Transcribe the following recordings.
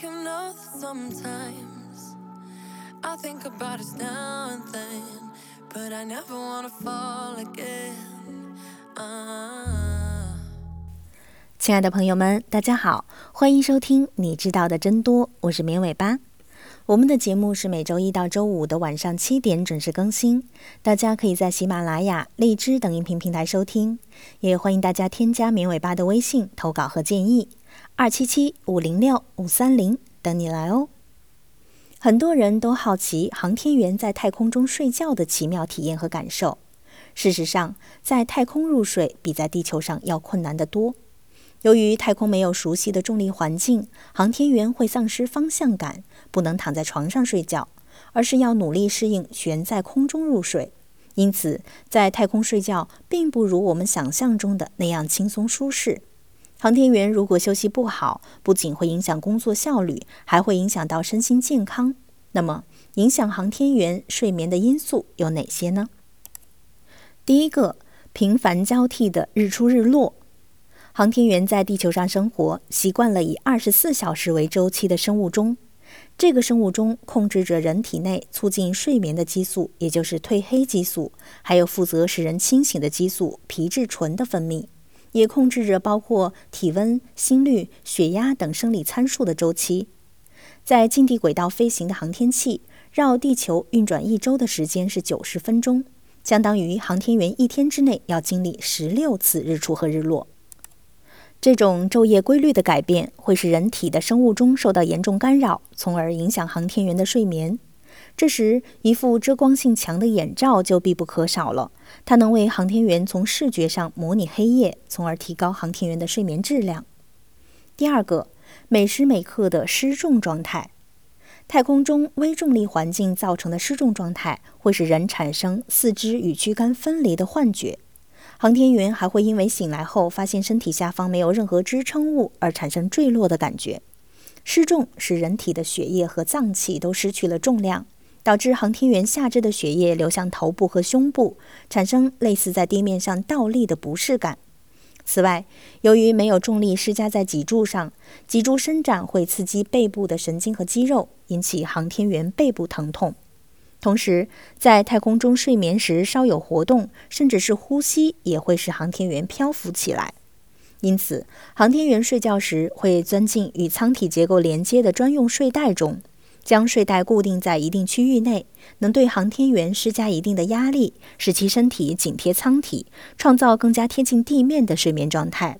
You know that sometimes I think about us now and then, but I never wanna fall again. Uh. 亲爱的朋友们，大家好，欢迎收听《你知道的真多》，我是绵尾巴。我们的节目是每周一到周五的晚上七点准时更新，大家可以在喜马拉雅、荔枝等音频平台收听，也欢迎大家添加绵尾巴的微信投稿和建议，二七七五零六五三零等你来哦。很多人都好奇航天员在太空中睡觉的奇妙体验和感受。事实上，在太空入睡比在地球上要困难得多。由于太空没有熟悉的重力环境，航天员会丧失方向感，不能躺在床上睡觉，而是要努力适应悬在空中入睡。因此，在太空睡觉并不如我们想象中的那样轻松舒适。航天员如果休息不好，不仅会影响工作效率，还会影响到身心健康。那么，影响航天员睡眠的因素有哪些呢？第一个，频繁交替的日出日落。航天员在地球上生活，习惯了以二十四小时为周期的生物钟。这个生物钟控制着人体内促进睡眠的激素，也就是褪黑激素，还有负责使人清醒的激素皮质醇的分泌，也控制着包括体温、心率、血压等生理参数的周期。在近地轨道飞行的航天器绕地球运转一周的时间是九十分钟，相当于航天员一天之内要经历十六次日出和日落。这种昼夜规律的改变会使人体的生物钟受到严重干扰，从而影响航天员的睡眠。这时，一副遮光性强的眼罩就必不可少了。它能为航天员从视觉上模拟黑夜，从而提高航天员的睡眠质量。第二个，每时每刻的失重状态。太空中微重力环境造成的失重状态，会使人产生四肢与躯干分离的幻觉。航天员还会因为醒来后发现身体下方没有任何支撑物而产生坠落的感觉。失重使人体的血液和脏器都失去了重量，导致航天员下肢的血液流向头部和胸部，产生类似在地面上倒立的不适感。此外，由于没有重力施加在脊柱上，脊柱伸展会刺激背部的神经和肌肉，引起航天员背部疼痛。同时，在太空中睡眠时稍有活动，甚至是呼吸，也会使航天员漂浮起来。因此，航天员睡觉时会钻进与舱体结构连接的专用睡袋中，将睡袋固定在一定区域内，能对航天员施加一定的压力，使其身体紧贴舱体，创造更加贴近地面的睡眠状态。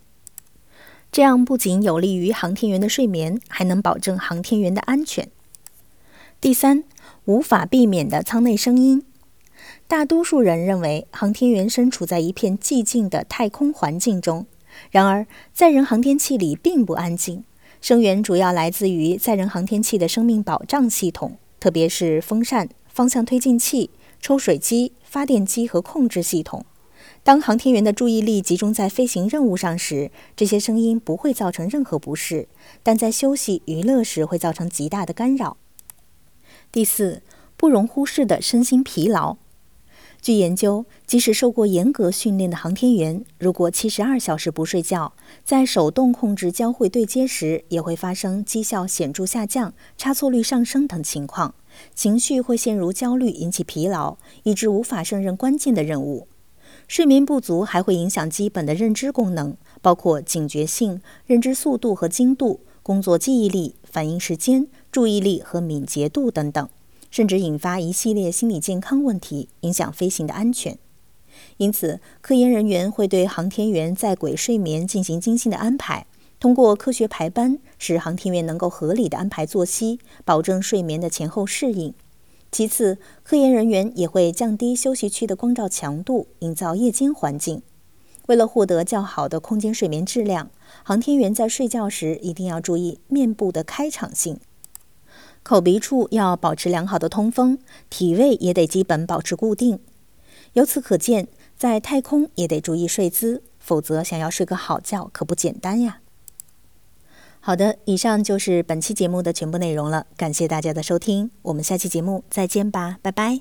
这样不仅有利于航天员的睡眠，还能保证航天员的安全。第三。无法避免的舱内声音。大多数人认为航天员身处在一片寂静的太空环境中，然而载人航天器里并不安静。声源主要来自于载人航天器的生命保障系统，特别是风扇、方向推进器、抽水机、发电机和控制系统。当航天员的注意力集中在飞行任务上时，这些声音不会造成任何不适；但在休息娱乐时会造成极大的干扰。第四，不容忽视的身心疲劳。据研究，即使受过严格训练的航天员，如果七十二小时不睡觉，在手动控制交会对接时，也会发生绩效显著下降、差错率上升等情况，情绪会陷入焦虑，引起疲劳，以致无法胜任关键的任务。睡眠不足还会影响基本的认知功能，包括警觉性、认知速度和精度、工作记忆力、反应时间。注意力和敏捷度等等，甚至引发一系列心理健康问题，影响飞行的安全。因此，科研人员会对航天员在轨睡眠进行精心的安排，通过科学排班，使航天员能够合理的安排作息，保证睡眠的前后适应。其次，科研人员也会降低休息区的光照强度，营造夜间环境。为了获得较好的空间睡眠质量，航天员在睡觉时一定要注意面部的开场性。口鼻处要保持良好的通风，体位也得基本保持固定。由此可见，在太空也得注意睡姿，否则想要睡个好觉可不简单呀。好的，以上就是本期节目的全部内容了，感谢大家的收听，我们下期节目再见吧，拜拜。